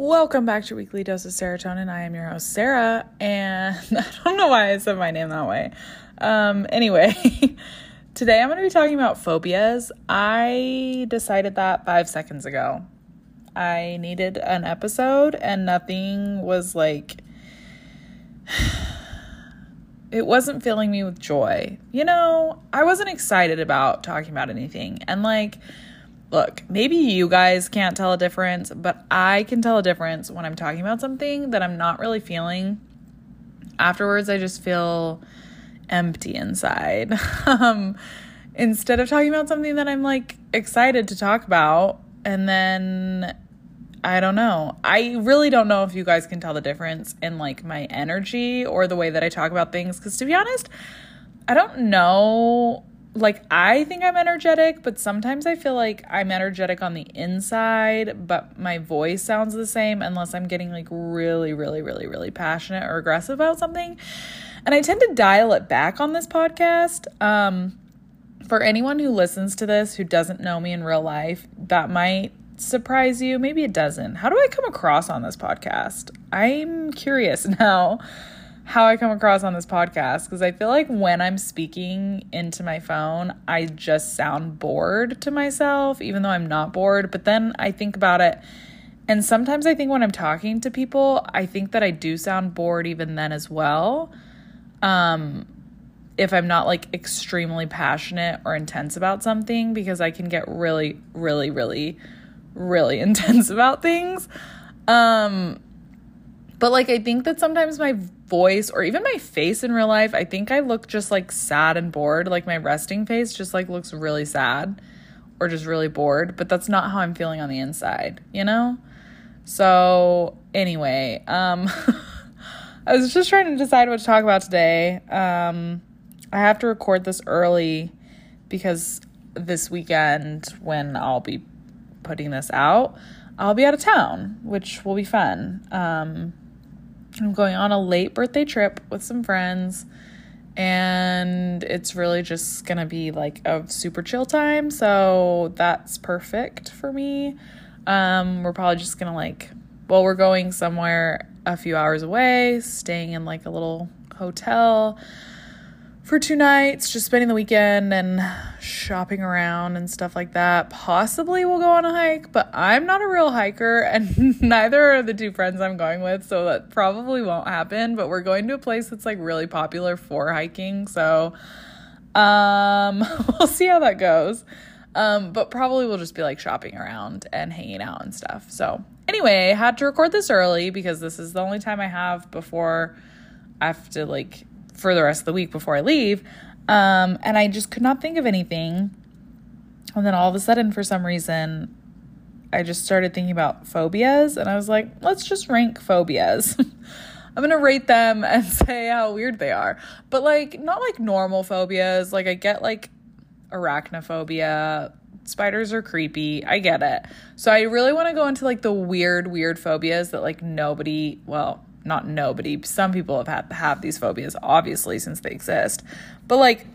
Welcome back to Weekly Dose of Serotonin. I am your host, Sarah, and I don't know why I said my name that way. Um, anyway, today I'm going to be talking about phobias. I decided that five seconds ago. I needed an episode, and nothing was like. It wasn't filling me with joy. You know, I wasn't excited about talking about anything. And like, look, maybe you guys can't tell a difference, but I can tell a difference when I'm talking about something that I'm not really feeling. Afterwards, I just feel empty inside. um, instead of talking about something that I'm like excited to talk about, and then I don't know. I really don't know if you guys can tell the difference in like my energy or the way that I talk about things. Because to be honest, I don't know like I think I'm energetic, but sometimes I feel like I'm energetic on the inside, but my voice sounds the same unless I'm getting like really, really, really, really passionate or aggressive about something. And I tend to dial it back on this podcast. Um, for anyone who listens to this who doesn't know me in real life, that might surprise you. Maybe it doesn't. How do I come across on this podcast? I'm curious now how I come across on this podcast because I feel like when I'm speaking into my phone, I just sound bored to myself, even though I'm not bored. But then I think about it, and sometimes I think when I'm talking to people, I think that I do sound bored even then as well. Um, if I'm not like extremely passionate or intense about something, because I can get really, really, really, really intense about things. Um, but like I think that sometimes my voice or even my face in real life, I think I look just like sad and bored. Like my resting face just like looks really sad or just really bored, but that's not how I'm feeling on the inside, you know? So, anyway, um I was just trying to decide what to talk about today. Um I have to record this early because this weekend when I'll be putting this out, I'll be out of town, which will be fun. Um I'm going on a late birthday trip with some friends, and it's really just gonna be like a super chill time. So that's perfect for me. Um, we're probably just gonna like, well, we're going somewhere a few hours away, staying in like a little hotel for two nights, just spending the weekend and shopping around and stuff like that. Possibly we'll go on a hike, but I'm not a real hiker and neither are the two friends I'm going with, so that probably won't happen. But we're going to a place that's like really popular for hiking, so um we'll see how that goes. Um, but probably we'll just be like shopping around and hanging out and stuff. So anyway, I had to record this early because this is the only time I have before I have to like for the rest of the week before I leave. Um, and I just could not think of anything. And then all of a sudden, for some reason, I just started thinking about phobias. And I was like, let's just rank phobias. I'm going to rate them and say how weird they are. But like, not like normal phobias. Like, I get like arachnophobia. Spiders are creepy. I get it. So I really want to go into like the weird, weird phobias that like nobody, well, not nobody. Some people have had have these phobias obviously since they exist. But like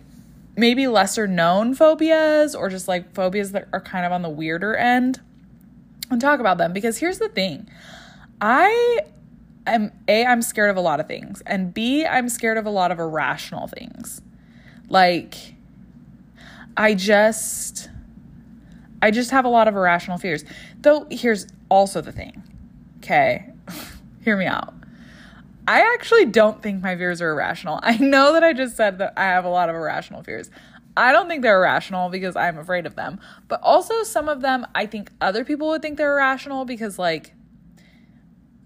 maybe lesser known phobias or just like phobias that are kind of on the weirder end and talk about them because here's the thing. I am A I'm scared of a lot of things and B I'm scared of a lot of irrational things. Like I just I just have a lot of irrational fears. Though here's also the thing. Okay. Hear me out. I actually don't think my fears are irrational. I know that I just said that I have a lot of irrational fears. I don't think they're irrational because I'm afraid of them. But also, some of them I think other people would think they're irrational because, like,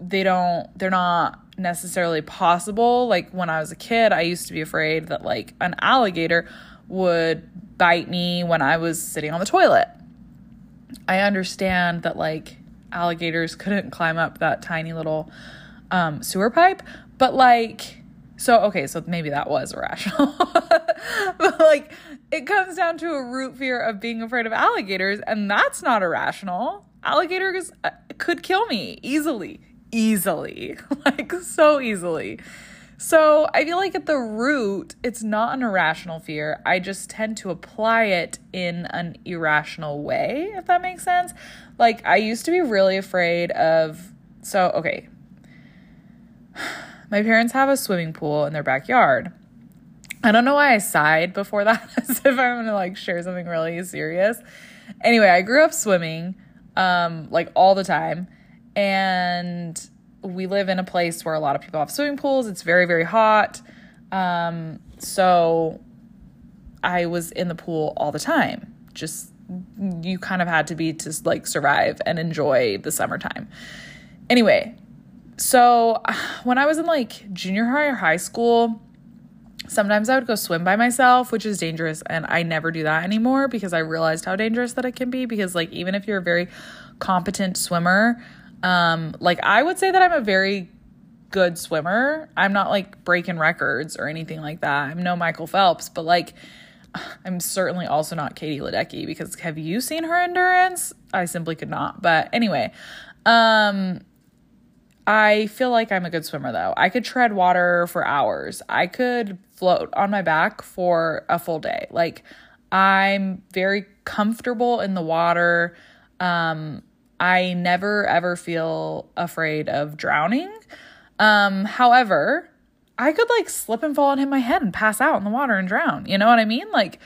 they don't, they're not necessarily possible. Like, when I was a kid, I used to be afraid that, like, an alligator would bite me when I was sitting on the toilet. I understand that, like, alligators couldn't climb up that tiny little um, sewer pipe. But like, so okay, so maybe that was irrational. but like, it comes down to a root fear of being afraid of alligators, and that's not irrational. Alligators uh, could kill me easily, easily, like so easily. So I feel like at the root, it's not an irrational fear. I just tend to apply it in an irrational way, if that makes sense. Like I used to be really afraid of So, okay. My parents have a swimming pool in their backyard. I don't know why I sighed before that, as if I'm gonna like share something really serious. Anyway, I grew up swimming um, like all the time, and we live in a place where a lot of people have swimming pools. It's very, very hot. Um, so I was in the pool all the time. Just you kind of had to be to like survive and enjoy the summertime. Anyway, so when I was in like junior high or high school, sometimes I would go swim by myself, which is dangerous. And I never do that anymore because I realized how dangerous that it can be. Because, like, even if you're a very competent swimmer, um, like, I would say that I'm a very good swimmer. I'm not like breaking records or anything like that. I'm no Michael Phelps, but like, I'm certainly also not Katie Ledecky because have you seen her endurance? I simply could not. But anyway, um, I feel like I'm a good swimmer though. I could tread water for hours. I could float on my back for a full day. Like I'm very comfortable in the water. Um I never ever feel afraid of drowning. Um however, I could like slip and fall and hit my head and pass out in the water and drown. You know what I mean? Like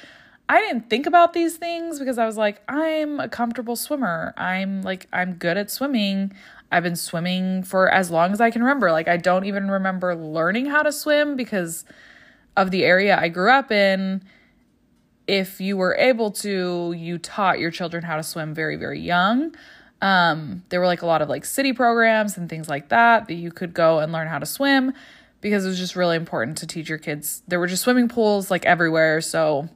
I didn't think about these things because I was like, I'm a comfortable swimmer. I'm like, I'm good at swimming. I've been swimming for as long as I can remember. Like, I don't even remember learning how to swim because of the area I grew up in. If you were able to, you taught your children how to swim very, very young. Um, there were like a lot of like city programs and things like that that you could go and learn how to swim because it was just really important to teach your kids. There were just swimming pools like everywhere. So,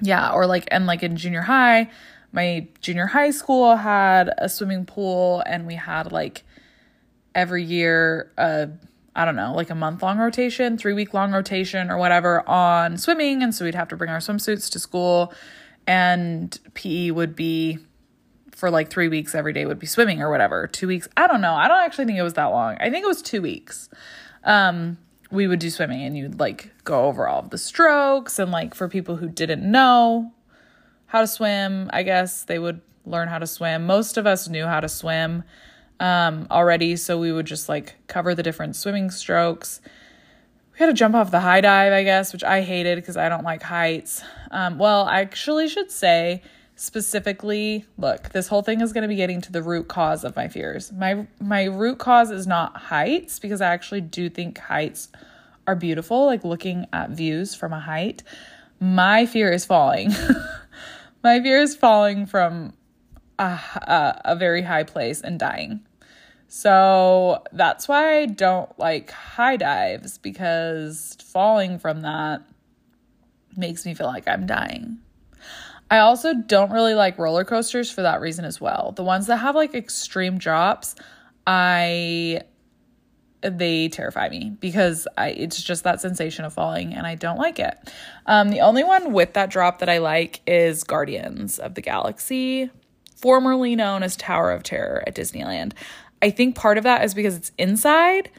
yeah, or like, and like in junior high, my junior high school had a swimming pool and we had like every year uh I don't know, like a month long rotation, three week long rotation or whatever on swimming. And so we'd have to bring our swimsuits to school and PE would be for like three weeks every day would be swimming or whatever. Two weeks. I don't know. I don't actually think it was that long. I think it was two weeks. Um, we would do swimming and you'd like go over all of the strokes and like for people who didn't know how to swim. I guess they would learn how to swim. Most of us knew how to swim um, already, so we would just like cover the different swimming strokes. We had to jump off the high dive, I guess, which I hated because I don't like heights. Um, well, I actually should say specifically look this whole thing is going to be getting to the root cause of my fears my my root cause is not heights because i actually do think heights are beautiful like looking at views from a height my fear is falling My fear is falling from a, a, a very high place and dying. So that's why I don't like high dives because falling from that makes me feel like I'm dying. I also don't really like roller coasters for that reason as well. The ones that have like extreme drops, I they terrify me because I it's just that sensation of falling and I don't like it. Um, the only one with that drop that I like is Guardians of the Galaxy, formerly known as Tower of Terror at Disneyland. I think part of that is because it's inside,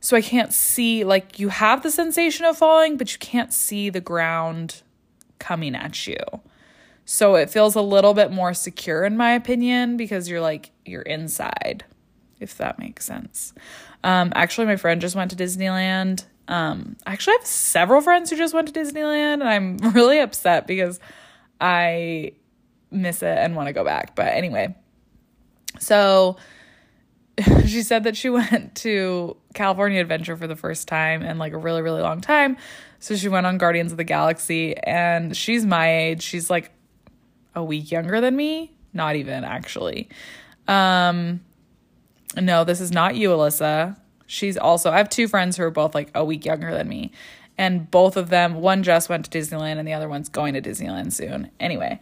so I can't see like you have the sensation of falling, but you can't see the ground coming at you. So it feels a little bit more secure in my opinion because you're like you're inside, if that makes sense. Um, actually, my friend just went to Disneyland. Um, I actually have several friends who just went to Disneyland, and I'm really upset because I miss it and want to go back. But anyway, so she said that she went to California Adventure for the first time in like a really, really long time. So she went on Guardians of the Galaxy, and she's my age. She's like a week younger than me, not even actually. Um, no, this is not you, Alyssa. She's also, I have two friends who are both like a week younger than me. And both of them, one just went to Disneyland and the other one's going to Disneyland soon. Anyway,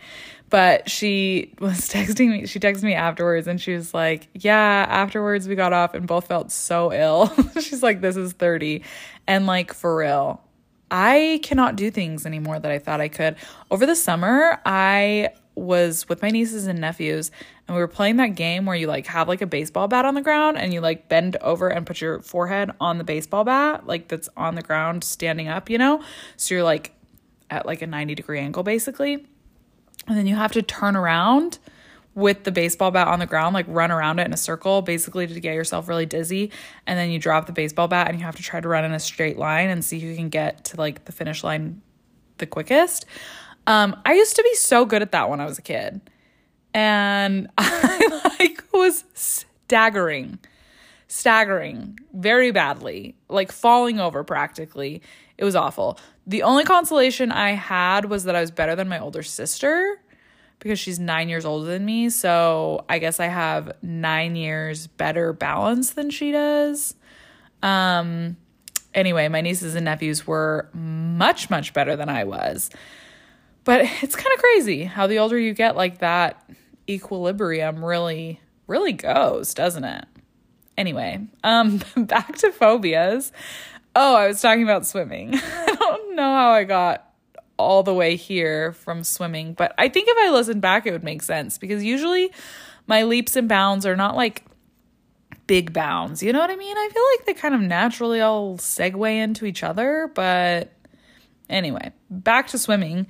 but she was texting me. She texted me afterwards and she was like, Yeah, afterwards we got off and both felt so ill. She's like, This is 30. And like, for real, I cannot do things anymore that I thought I could. Over the summer, I was with my nieces and nephews and we were playing that game where you like have like a baseball bat on the ground and you like bend over and put your forehead on the baseball bat like that's on the ground standing up you know so you're like at like a 90 degree angle basically and then you have to turn around with the baseball bat on the ground, like run around it in a circle, basically to get yourself really dizzy. And then you drop the baseball bat and you have to try to run in a straight line and see who can get to like the finish line the quickest. Um, I used to be so good at that when I was a kid. And I like was staggering, staggering very badly, like falling over practically. It was awful. The only consolation I had was that I was better than my older sister because she's nine years older than me. So I guess I have nine years better balance than she does. Um, anyway, my nieces and nephews were much, much better than I was. But it's kind of crazy how the older you get, like that equilibrium really, really goes, doesn't it? Anyway, um, back to phobias. Oh, I was talking about swimming. I don't know how I got all the way here from swimming, but I think if I listened back, it would make sense because usually my leaps and bounds are not like big bounds. You know what I mean? I feel like they kind of naturally all segue into each other, but anyway, back to swimming.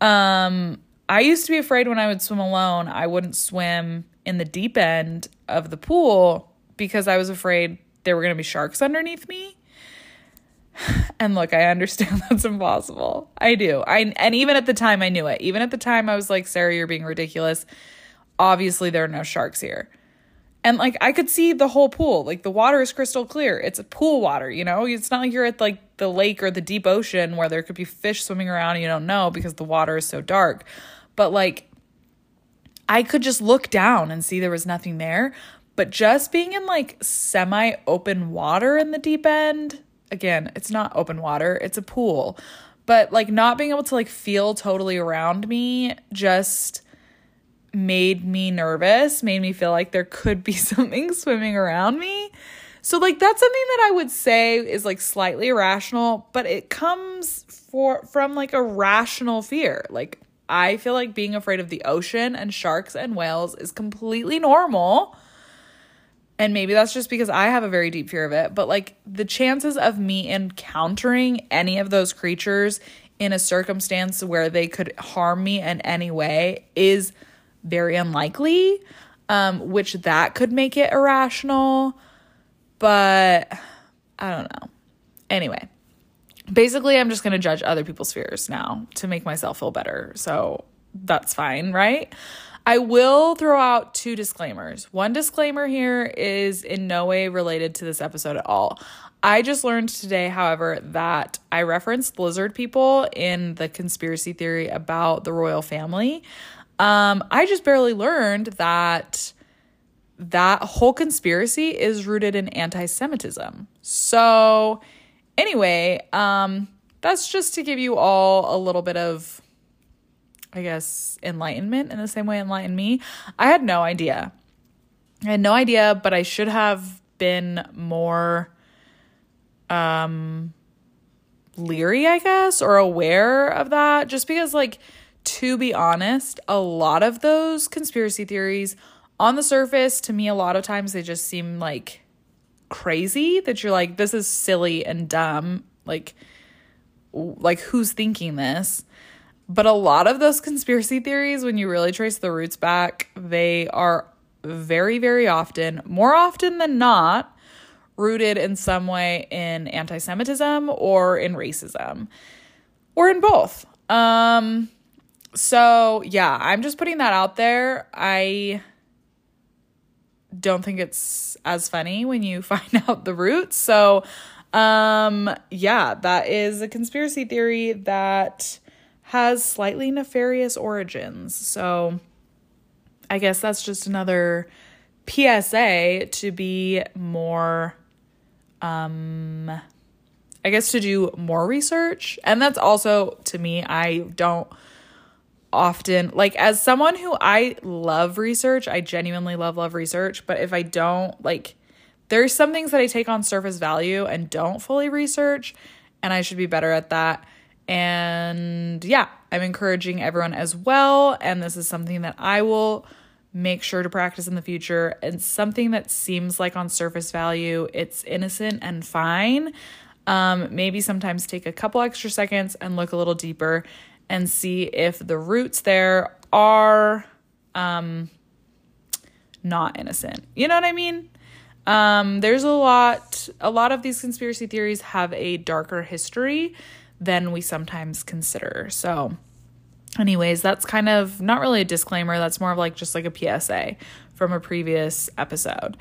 Um, I used to be afraid when I would swim alone, I wouldn't swim in the deep end of the pool because I was afraid there were going to be sharks underneath me. And look, I understand that's impossible. I do. I and even at the time I knew it. Even at the time I was like, "Sarah, you're being ridiculous." Obviously there are no sharks here. And like I could see the whole pool. Like the water is crystal clear. It's a pool water, you know? It's not like you're at like the lake or the deep ocean where there could be fish swimming around and you don't know because the water is so dark. But like I could just look down and see there was nothing there. But just being in like semi open water in the deep end, again, it's not open water, it's a pool. But like not being able to like feel totally around me just made me nervous, made me feel like there could be something swimming around me. So like that's something that I would say is like slightly irrational, but it comes for from like a rational fear. Like I feel like being afraid of the ocean and sharks and whales is completely normal. And maybe that's just because I have a very deep fear of it, but like the chances of me encountering any of those creatures in a circumstance where they could harm me in any way is very unlikely, um, which that could make it irrational. But I don't know. Anyway, basically, I'm just going to judge other people's fears now to make myself feel better. So that's fine, right? I will throw out two disclaimers. One disclaimer here is in no way related to this episode at all. I just learned today, however, that I referenced lizard people in the conspiracy theory about the royal family. Um, I just barely learned that that whole conspiracy is rooted in anti-Semitism. So, anyway, um, that's just to give you all a little bit of, I guess, enlightenment in the same way enlighten me. I had no idea. I had no idea, but I should have been more um leery, I guess, or aware of that just because like to be honest, a lot of those conspiracy theories on the surface, to me, a lot of times they just seem like crazy that you're like, this is silly and dumb. Like, like who's thinking this? But a lot of those conspiracy theories, when you really trace the roots back, they are very, very often, more often than not, rooted in some way in anti Semitism or in racism or in both. Um, so yeah, I'm just putting that out there. I don't think it's as funny when you find out the roots. So um yeah, that is a conspiracy theory that has slightly nefarious origins. So I guess that's just another PSA to be more um I guess to do more research. And that's also to me I don't often like as someone who I love research, I genuinely love love research, but if I don't like there's some things that I take on surface value and don't fully research and I should be better at that. And yeah, I'm encouraging everyone as well and this is something that I will make sure to practice in the future and something that seems like on surface value it's innocent and fine. Um, maybe sometimes take a couple extra seconds and look a little deeper and see if the roots there are um, not innocent. You know what I mean? Um, there's a lot, a lot of these conspiracy theories have a darker history than we sometimes consider. So, anyways, that's kind of not really a disclaimer. That's more of like just like a PSA from a previous episode.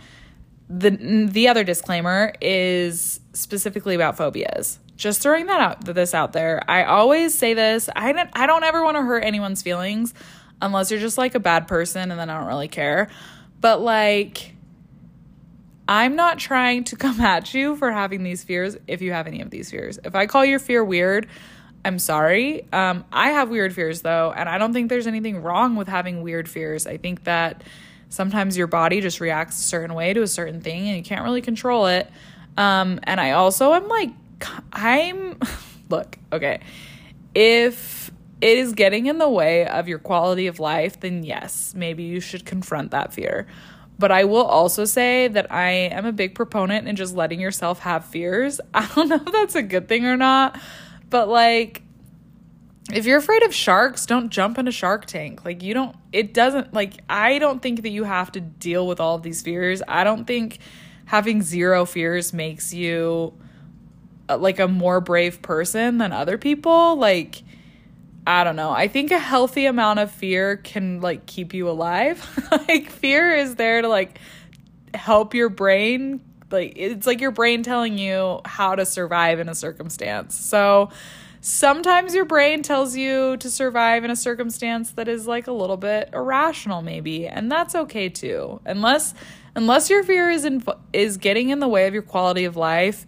The the other disclaimer is specifically about phobias. Just throwing that out this out there. I always say this. I don't I don't ever want to hurt anyone's feelings unless you're just like a bad person and then I don't really care. But like I'm not trying to come at you for having these fears if you have any of these fears. If I call your fear weird, I'm sorry. Um, I have weird fears though, and I don't think there's anything wrong with having weird fears. I think that sometimes your body just reacts a certain way to a certain thing and you can't really control it. Um, and I also am like, I'm, look, okay. If it is getting in the way of your quality of life, then yes, maybe you should confront that fear. But I will also say that I am a big proponent in just letting yourself have fears. I don't know if that's a good thing or not, but like, if you're afraid of sharks, don't jump in a Shark Tank. Like, you don't, it doesn't, like, I don't think that you have to deal with all of these fears. I don't think having zero fears makes you like a more brave person than other people. Like, I don't know. I think a healthy amount of fear can like keep you alive. like fear is there to like help your brain like it's like your brain telling you how to survive in a circumstance. So sometimes your brain tells you to survive in a circumstance that is like a little bit irrational maybe, and that's okay too. Unless unless your fear is in is getting in the way of your quality of life,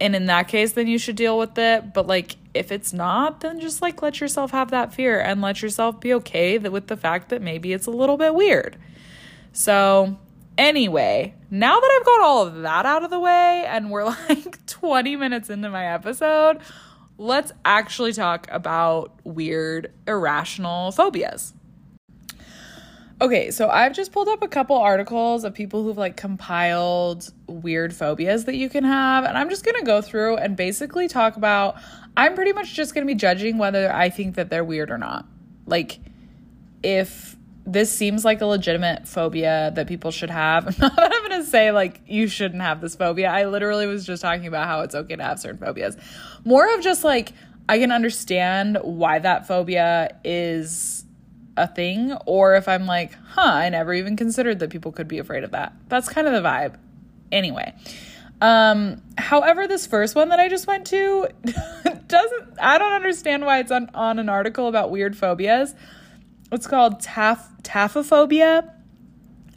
and in that case then you should deal with it, but like if it's not, then just like let yourself have that fear and let yourself be okay with the fact that maybe it's a little bit weird. So, anyway, now that I've got all of that out of the way and we're like 20 minutes into my episode, let's actually talk about weird, irrational phobias. Okay, so I've just pulled up a couple articles of people who've like compiled weird phobias that you can have, and I'm just gonna go through and basically talk about. I'm pretty much just gonna be judging whether I think that they're weird or not. Like, if this seems like a legitimate phobia that people should have, I'm not gonna say like you shouldn't have this phobia. I literally was just talking about how it's okay to have certain phobias. More of just like, I can understand why that phobia is a thing or if I'm like, huh, I never even considered that people could be afraid of that. That's kind of the vibe. Anyway, um, however, this first one that I just went to doesn't, I don't understand why it's on, on an article about weird phobias. It's called taf, taphophobia.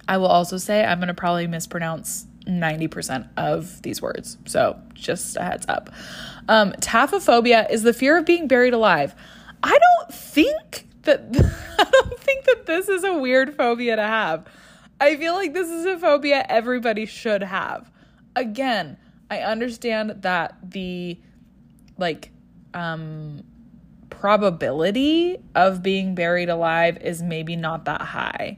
I will also say I'm going to probably mispronounce 90% of these words. So just a heads up. Um, taphophobia is the fear of being buried alive. I don't think that I don't think that this is a weird phobia to have. I feel like this is a phobia everybody should have. Again, I understand that the like um probability of being buried alive is maybe not that high.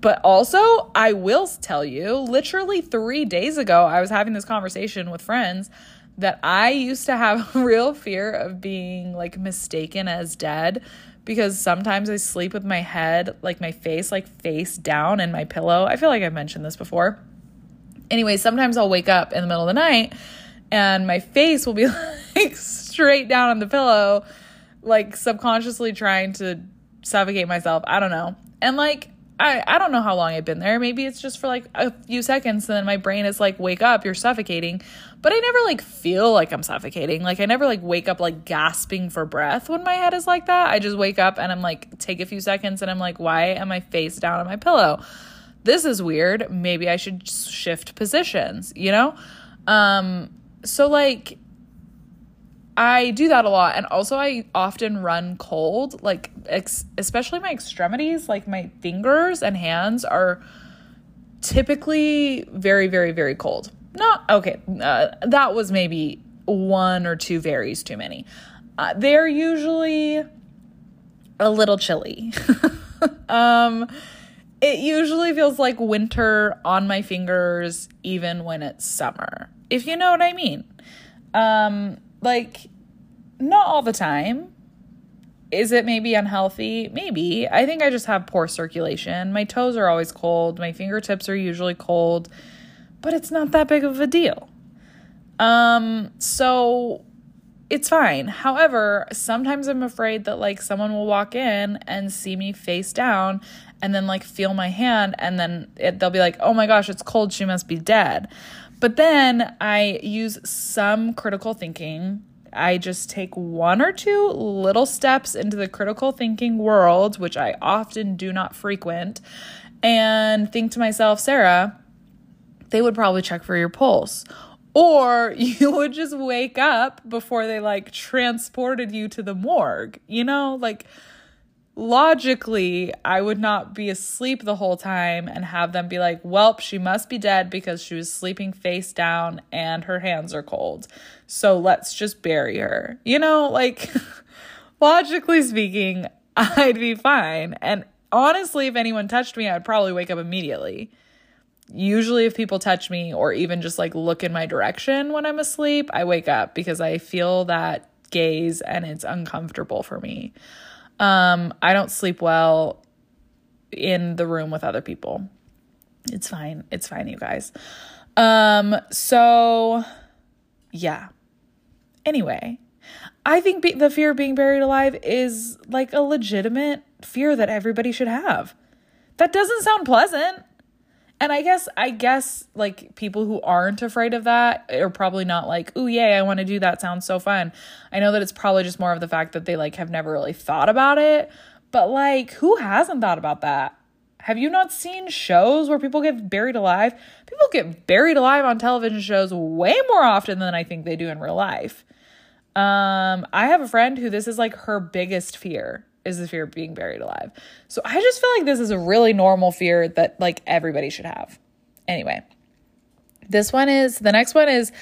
But also, I will tell you, literally 3 days ago I was having this conversation with friends that I used to have a real fear of being like mistaken as dead because sometimes I sleep with my head, like my face, like face down in my pillow. I feel like I've mentioned this before. Anyway, sometimes I'll wake up in the middle of the night and my face will be like straight down on the pillow, like subconsciously trying to suffocate myself. I don't know. And like, I, I don't know how long I've been there. Maybe it's just for like a few seconds and then my brain is like, wake up, you're suffocating. But I never like feel like I'm suffocating. Like I never like wake up like gasping for breath when my head is like that. I just wake up and I'm like, take a few seconds and I'm like, why am I face down on my pillow? This is weird. Maybe I should shift positions, you know? Um, so like I do that a lot. And also, I often run cold, like, ex- especially my extremities, like my fingers and hands are typically very, very, very cold. Not okay, uh, that was maybe one or two varies too many. Uh, they're usually a little chilly. um, it usually feels like winter on my fingers, even when it's summer, if you know what I mean. Um, like not all the time is it maybe unhealthy? Maybe. I think I just have poor circulation. My toes are always cold, my fingertips are usually cold, but it's not that big of a deal. Um, so it's fine. However, sometimes I'm afraid that like someone will walk in and see me face down and then like feel my hand and then it, they'll be like, "Oh my gosh, it's cold. She must be dead." But then I use some critical thinking. I just take one or two little steps into the critical thinking world, which I often do not frequent, and think to myself, Sarah, they would probably check for your pulse or you would just wake up before they like transported you to the morgue. You know, like logically, I would not be asleep the whole time and have them be like, Welp, she must be dead because she was sleeping face down and her hands are cold. So let's just bury her. You know, like logically speaking, I'd be fine. And honestly, if anyone touched me, I'd probably wake up immediately usually if people touch me or even just like look in my direction when I'm asleep, I wake up because I feel that gaze and it's uncomfortable for me. Um, I don't sleep well in the room with other people. It's fine. It's fine, you guys. Um, so yeah. Anyway, I think be- the fear of being buried alive is like a legitimate fear that everybody should have. That doesn't sound pleasant. And I guess I guess like people who aren't afraid of that are probably not like, "Oh yay, I want to do that. Sounds so fun." I know that it's probably just more of the fact that they like have never really thought about it. But like, who hasn't thought about that? Have you not seen shows where people get buried alive? People get buried alive on television shows way more often than I think they do in real life. Um, I have a friend who this is like her biggest fear is the fear of being buried alive. So I just feel like this is a really normal fear that like everybody should have. Anyway, this one is the next one is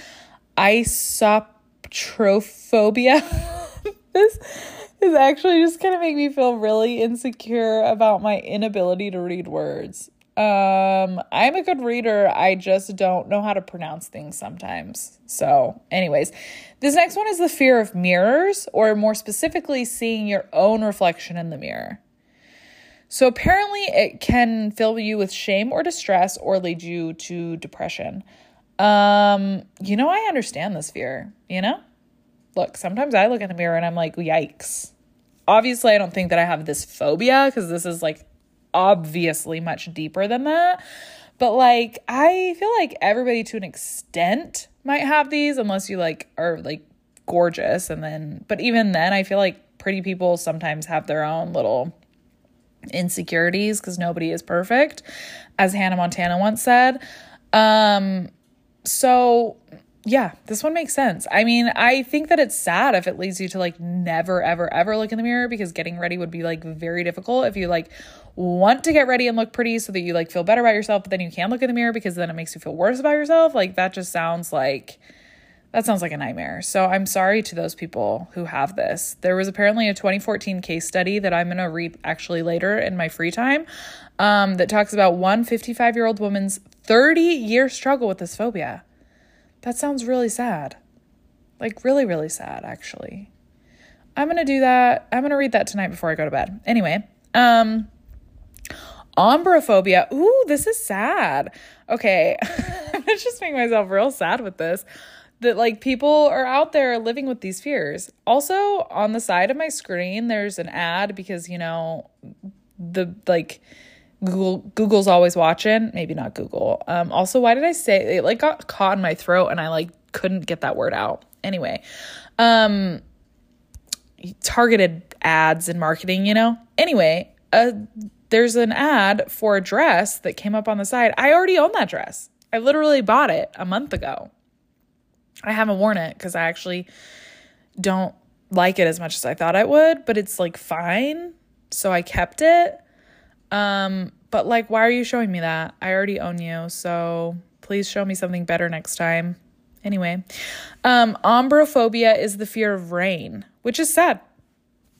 isotrophobia. this is actually just going to make me feel really insecure about my inability to read words. Um, I'm a good reader. I just don't know how to pronounce things sometimes. So, anyways, this next one is the fear of mirrors, or more specifically, seeing your own reflection in the mirror. So, apparently, it can fill you with shame or distress or lead you to depression. Um, you know, I understand this fear, you know? Look, sometimes I look in the mirror and I'm like, yikes. Obviously, I don't think that I have this phobia because this is like obviously much deeper than that. But like, I feel like everybody to an extent might have these unless you like are like gorgeous. And then, but even then, I feel like pretty people sometimes have their own little insecurities because nobody is perfect, as Hannah Montana once said. Um, so yeah, this one makes sense. I mean, I think that it's sad if it leads you to like never, ever, ever look in the mirror because getting ready would be like very difficult if you like want to get ready and look pretty so that you like feel better about yourself, but then you can't look in the mirror because then it makes you feel worse about yourself. Like that just sounds like that sounds like a nightmare. So I'm sorry to those people who have this. There was apparently a 2014 case study that I'm going to read actually later in my free time um, that talks about one 55 year old woman's 30 year struggle with this phobia. That sounds really sad. Like, really, really sad, actually. I'm gonna do that. I'm gonna read that tonight before I go to bed. Anyway, um, Ombrophobia. Ooh, this is sad. Okay, I'm just make myself real sad with this. That like people are out there living with these fears. Also, on the side of my screen, there's an ad because you know the like Google Google's always watching. Maybe not Google. Um, also, why did I say it like got caught in my throat and I like couldn't get that word out. Anyway, um, targeted ads and marketing, you know. Anyway, uh, there's an ad for a dress that came up on the side. I already own that dress. I literally bought it a month ago. I haven't worn it because I actually don't like it as much as I thought I would, but it's like fine. So I kept it. Um, but like, why are you showing me that? I already own you, so please show me something better next time. Anyway, um, ombrophobia is the fear of rain, which is sad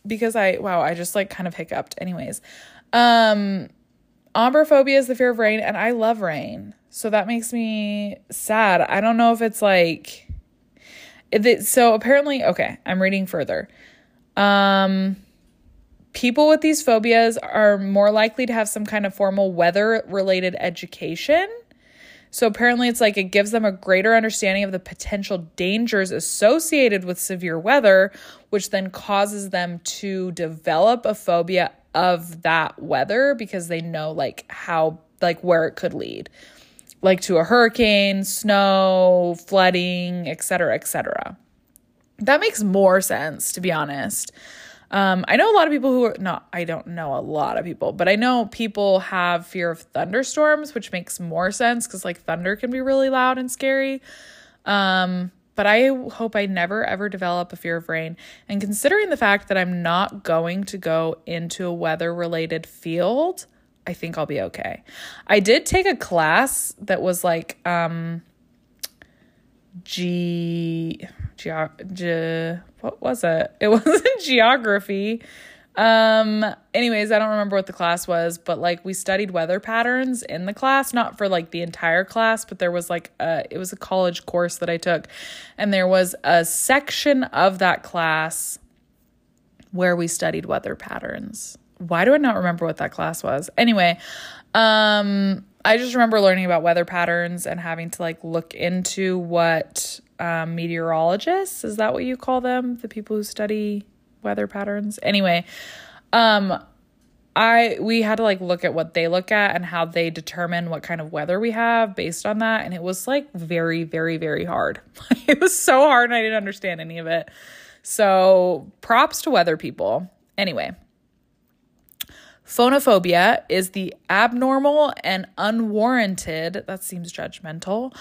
because I, wow, I just like kind of hiccuped. Anyways, um, ombrophobia is the fear of rain, and I love rain. So that makes me sad. I don't know if it's like, so apparently, okay, I'm reading further. Um, people with these phobias are more likely to have some kind of formal weather related education. So apparently, it's like it gives them a greater understanding of the potential dangers associated with severe weather, which then causes them to develop a phobia of that weather because they know like how, like where it could lead, like to a hurricane, snow, flooding, etc., etc. That makes more sense, to be honest. Um, I know a lot of people who are not, I don't know a lot of people, but I know people have fear of thunderstorms, which makes more sense because like thunder can be really loud and scary. Um, but I hope I never ever develop a fear of rain. And considering the fact that I'm not going to go into a weather related field, I think I'll be okay. I did take a class that was like, um, G, ge- ge- what was it? It wasn't geography. Um, anyways, I don't remember what the class was, but like we studied weather patterns in the class, not for like the entire class, but there was like a, it was a college course that I took, and there was a section of that class where we studied weather patterns. Why do I not remember what that class was? Anyway, um, I just remember learning about weather patterns and having to like look into what um, meteorologists is that what you call them? The people who study weather patterns. Anyway, um, I we had to like look at what they look at and how they determine what kind of weather we have based on that, and it was like very, very, very hard. it was so hard, and I didn't understand any of it. So props to weather people. Anyway. Phonophobia is the abnormal and unwarranted, that seems judgmental,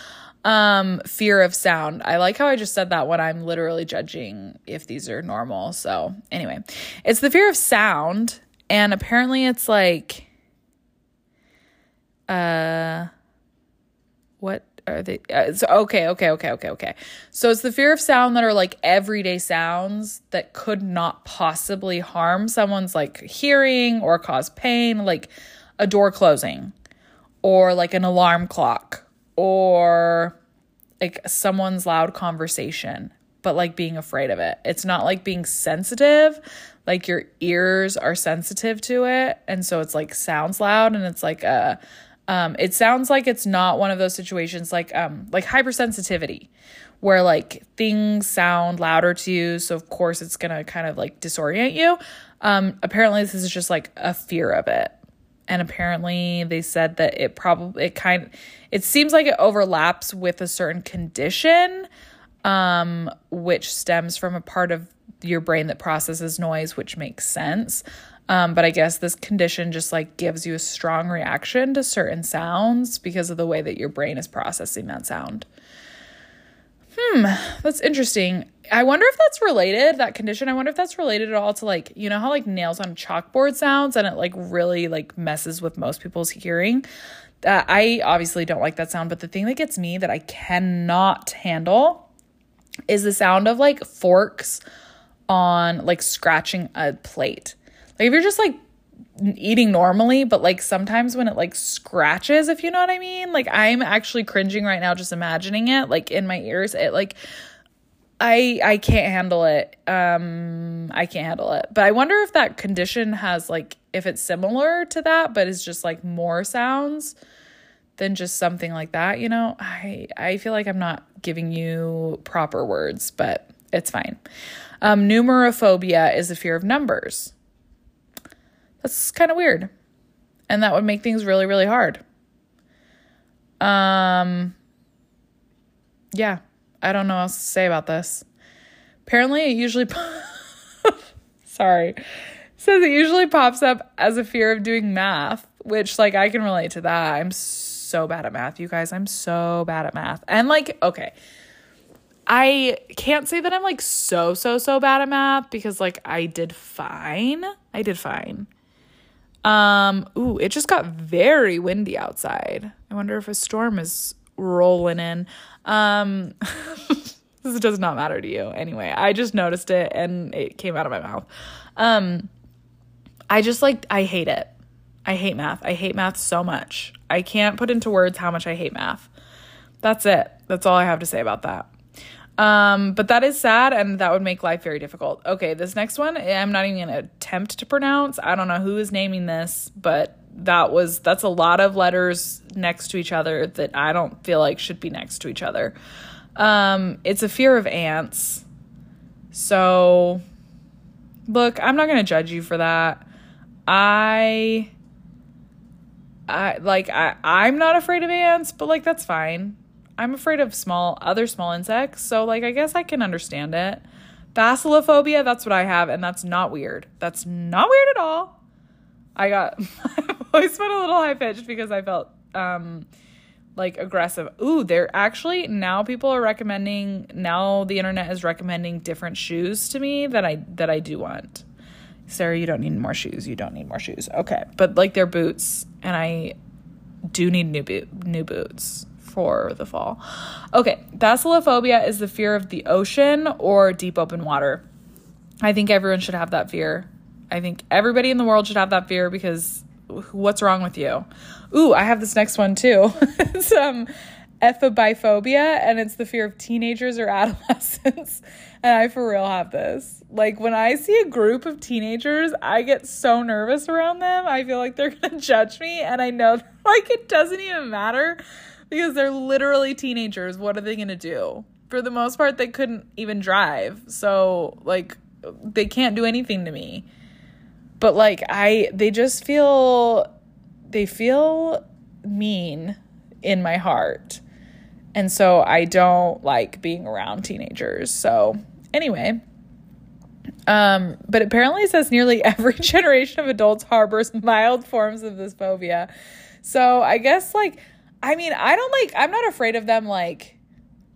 um, fear of sound. I like how I just said that when I'm literally judging if these are normal. So, anyway, it's the fear of sound, and apparently it's like, uh, what are they? Uh, so, okay, okay, okay, okay, okay. So it's the fear of sound that are like everyday sounds that could not possibly harm someone's like hearing or cause pain, like a door closing or like an alarm clock or like someone's loud conversation, but like being afraid of it. It's not like being sensitive, like your ears are sensitive to it. And so it's like sounds loud and it's like a, um, it sounds like it's not one of those situations like um like hypersensitivity where like things sound louder to you so of course it's gonna kind of like disorient you um apparently this is just like a fear of it and apparently they said that it probably it kind it seems like it overlaps with a certain condition um which stems from a part of your brain that processes noise which makes sense um, but I guess this condition just like gives you a strong reaction to certain sounds because of the way that your brain is processing that sound. Hmm, that's interesting. I wonder if that's related, that condition. I wonder if that's related at all to like, you know how like nails on chalkboard sounds and it like really like messes with most people's hearing. Uh, I obviously don't like that sound, but the thing that gets me that I cannot handle is the sound of like forks on like scratching a plate. Like if you're just like eating normally, but like sometimes when it like scratches, if you know what I mean, like I'm actually cringing right now just imagining it like in my ears. It like I I can't handle it. Um I can't handle it. But I wonder if that condition has like if it's similar to that but it's just like more sounds than just something like that, you know? I I feel like I'm not giving you proper words, but it's fine. Um numerophobia is a fear of numbers. That's kind of weird. And that would make things really, really hard. Um, yeah, I don't know what else to say about this. Apparently, it usually, sorry, says it usually pops up as a fear of doing math, which, like, I can relate to that. I'm so bad at math, you guys. I'm so bad at math. And, like, okay, I can't say that I'm like so, so, so bad at math because, like, I did fine. I did fine. Um, ooh, it just got very windy outside. I wonder if a storm is rolling in. Um, this does not matter to you. Anyway, I just noticed it and it came out of my mouth. Um, I just like, I hate it. I hate math. I hate math so much. I can't put into words how much I hate math. That's it. That's all I have to say about that. Um, but that is sad and that would make life very difficult. Okay, this next one I'm not even going to attempt to pronounce. I don't know who is naming this, but that was that's a lot of letters next to each other that I don't feel like should be next to each other. Um, it's a fear of ants. So look, I'm not going to judge you for that. I I like I I'm not afraid of ants, but like that's fine. I'm afraid of small other small insects, so like I guess I can understand it. Basilophobia, that's what I have, and that's not weird. That's not weird at all. I got voice went a little high pitched because I felt um like aggressive. Ooh, they're actually now people are recommending now the internet is recommending different shoes to me that I that I do want. Sarah, you don't need more shoes. You don't need more shoes. Okay, but like they're boots, and I do need new boot new boots for the fall. Okay, basilophobia is the fear of the ocean or deep open water. I think everyone should have that fear. I think everybody in the world should have that fear because what's wrong with you? Ooh, I have this next one too. it's um ephebiphobia and it's the fear of teenagers or adolescents. and I for real have this. Like when I see a group of teenagers, I get so nervous around them. I feel like they're to judge me and I know like it doesn't even matter because they're literally teenagers. What are they to do? For the most part, they couldn't even drive. So, like, they can't do anything to me. But, like, I, they just feel, they feel mean in my heart. And so I don't like being around teenagers. So, anyway, um, but apparently it says nearly every generation of adults harbors mild forms of this phobia. So I guess like I mean, I don't like, I'm not afraid of them like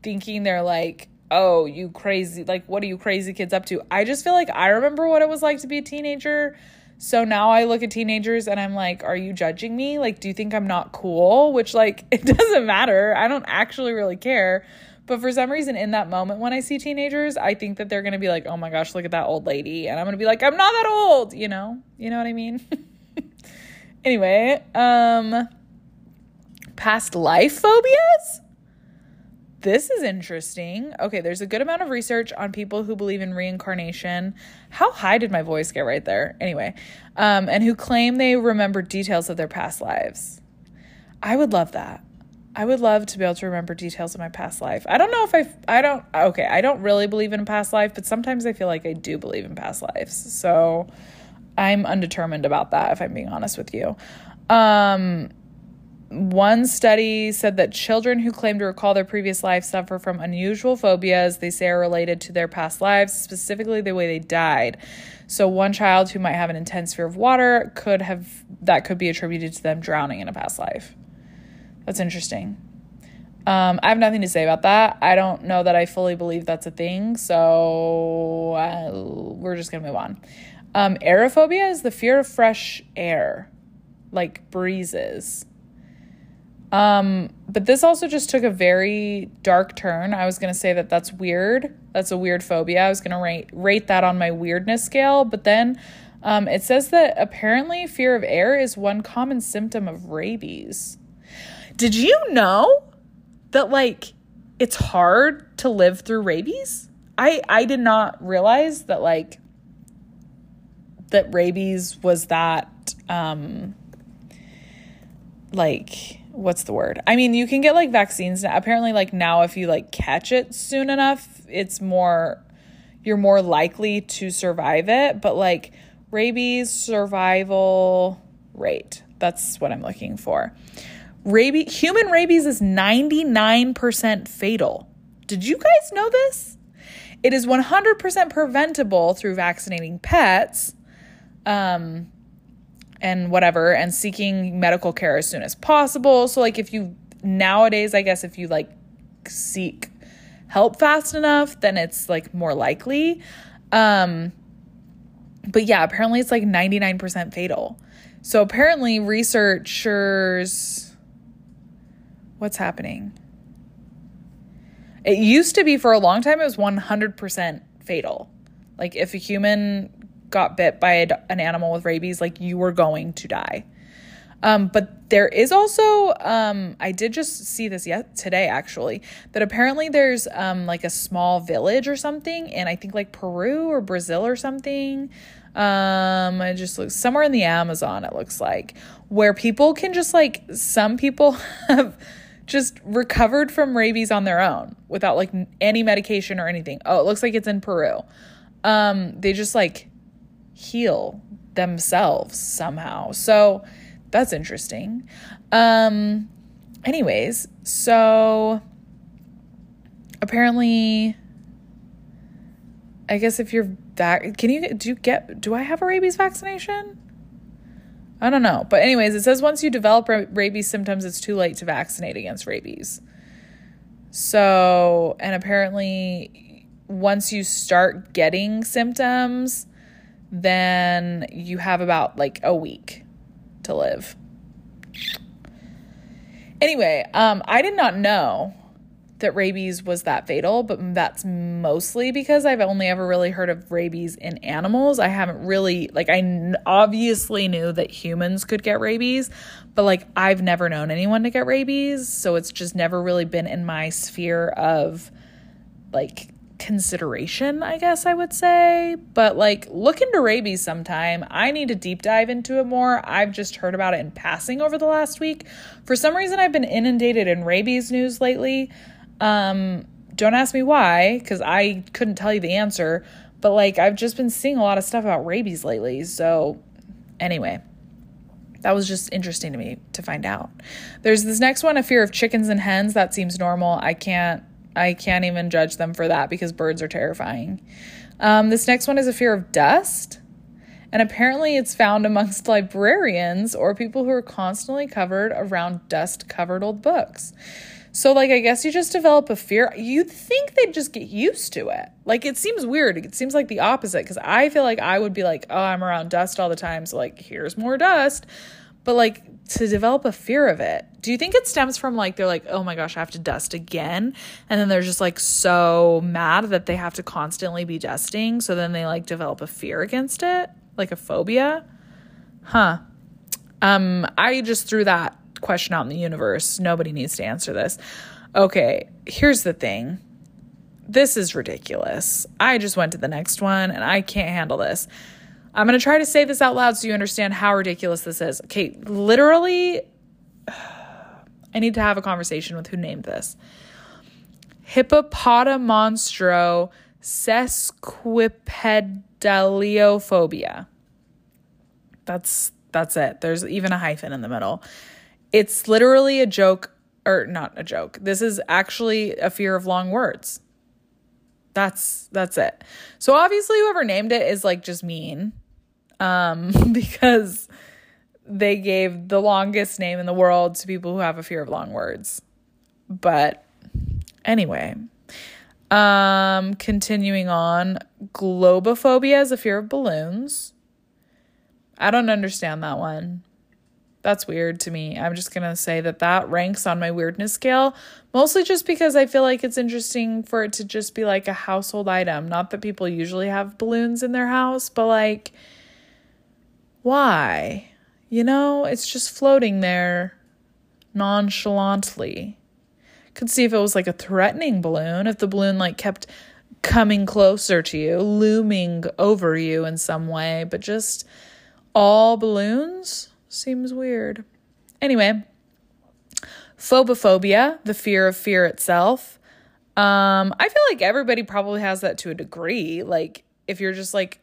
thinking they're like, oh, you crazy, like, what are you crazy kids up to? I just feel like I remember what it was like to be a teenager. So now I look at teenagers and I'm like, are you judging me? Like, do you think I'm not cool? Which, like, it doesn't matter. I don't actually really care. But for some reason, in that moment when I see teenagers, I think that they're going to be like, oh my gosh, look at that old lady. And I'm going to be like, I'm not that old, you know? You know what I mean? anyway, um, Past life phobias? This is interesting. Okay, there's a good amount of research on people who believe in reincarnation. How high did my voice get right there? Anyway, um, and who claim they remember details of their past lives. I would love that. I would love to be able to remember details of my past life. I don't know if I I don't okay, I don't really believe in past life, but sometimes I feel like I do believe in past lives. So I'm undetermined about that if I'm being honest with you. Um one study said that children who claim to recall their previous life suffer from unusual phobias they say are related to their past lives, specifically the way they died. So one child who might have an intense fear of water could have that could be attributed to them drowning in a past life. That's interesting. Um, I have nothing to say about that. I don't know that I fully believe that's a thing, so uh, we're just gonna move on. Um, aerophobia is the fear of fresh air, like breezes. Um, but this also just took a very dark turn. I was going to say that that's weird. That's a weird phobia. I was going to rate rate that on my weirdness scale, but then um, it says that apparently fear of air is one common symptom of rabies. Did you know that like it's hard to live through rabies? I I did not realize that like that rabies was that um like what's the word? I mean, you can get like vaccines now. Apparently, like now, if you like catch it soon enough, it's more, you're more likely to survive it. But like rabies survival rate, that's what I'm looking for. Rabies, human rabies is 99% fatal. Did you guys know this? It is 100% preventable through vaccinating pets. Um, and whatever and seeking medical care as soon as possible. So like if you nowadays I guess if you like seek help fast enough, then it's like more likely. Um but yeah, apparently it's like 99% fatal. So apparently researchers what's happening? It used to be for a long time it was 100% fatal. Like if a human got bit by an animal with rabies, like you were going to die. Um, but there is also, um, I did just see this yet today actually, that apparently there's um, like a small village or something in I think like Peru or Brazil or something. Um, it just looks somewhere in the Amazon, it looks like, where people can just like, some people have just recovered from rabies on their own without like any medication or anything. Oh, it looks like it's in Peru. Um, they just like heal themselves somehow. So that's interesting. Um, anyways, so apparently, I guess if you're that, can you do you get? Do I have a rabies vaccination? I don't know. But, anyways, it says once you develop rabies symptoms, it's too late to vaccinate against rabies. So, and apparently, once you start getting symptoms, then you have about like a week to live. Anyway, um, I did not know that rabies was that fatal, but that's mostly because I've only ever really heard of rabies in animals. I haven't really, like, I obviously knew that humans could get rabies, but like, I've never known anyone to get rabies. So it's just never really been in my sphere of like consideration, I guess I would say. But like, look into rabies sometime. I need to deep dive into it more. I've just heard about it in passing over the last week. For some reason, I've been inundated in rabies news lately. Um, don't ask me why, because I couldn't tell you the answer. But like, I've just been seeing a lot of stuff about rabies lately. So, anyway, that was just interesting to me to find out. There's this next one, a fear of chickens and hens. That seems normal. I can't, I can't even judge them for that because birds are terrifying. Um, this next one is a fear of dust. And apparently, it's found amongst librarians or people who are constantly covered around dust covered old books. So, like, I guess you just develop a fear. You'd think they'd just get used to it. Like, it seems weird. It seems like the opposite because I feel like I would be like, oh, I'm around dust all the time. So, like, here's more dust. But, like, to develop a fear of it, do you think it stems from like, they're like, oh my gosh, I have to dust again? And then they're just like so mad that they have to constantly be dusting. So then they like develop a fear against it, like a phobia? Huh. Um, I just threw that question out in the universe. Nobody needs to answer this. Okay, here's the thing. This is ridiculous. I just went to the next one and I can't handle this. I'm going to try to say this out loud so you understand how ridiculous this is. Okay, literally, I need to have a conversation with who named this. Hippopotamonstro sesquipedaliophobia. That's that's it. There's even a hyphen in the middle. It's literally a joke, or not a joke. This is actually a fear of long words. That's that's it. So obviously whoever named it is like just mean. Um because they gave the longest name in the world to people who have a fear of long words. But anyway, um continuing on, globophobia is a fear of balloons. I don't understand that one. That's weird to me. I'm just going to say that that ranks on my weirdness scale, mostly just because I feel like it's interesting for it to just be like a household item. Not that people usually have balloons in their house, but like, why? You know, it's just floating there nonchalantly. Could see if it was like a threatening balloon, if the balloon like kept coming closer to you, looming over you in some way, but just all balloons Seems weird. Anyway, phobophobia, the fear of fear itself. Um, I feel like everybody probably has that to a degree. Like if you're just like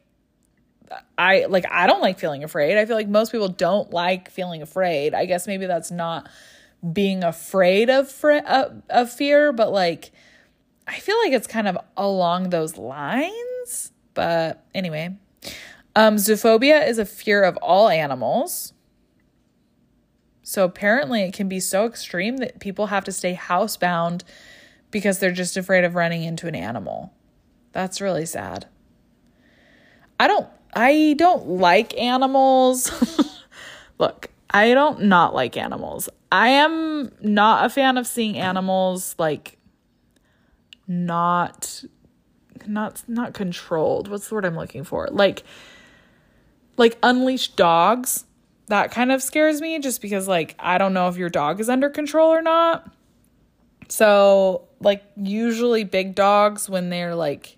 I like I don't like feeling afraid. I feel like most people don't like feeling afraid. I guess maybe that's not being afraid of fr- of, of fear, but like I feel like it's kind of along those lines. But anyway, um, zoophobia is a fear of all animals. So apparently, it can be so extreme that people have to stay housebound because they're just afraid of running into an animal. That's really sad. I don't I don't like animals. Look, I don't not like animals. I am not a fan of seeing animals like not not not controlled. What's the word I'm looking for? Like like unleashed dogs that kind of scares me just because like I don't know if your dog is under control or not. So, like usually big dogs when they're like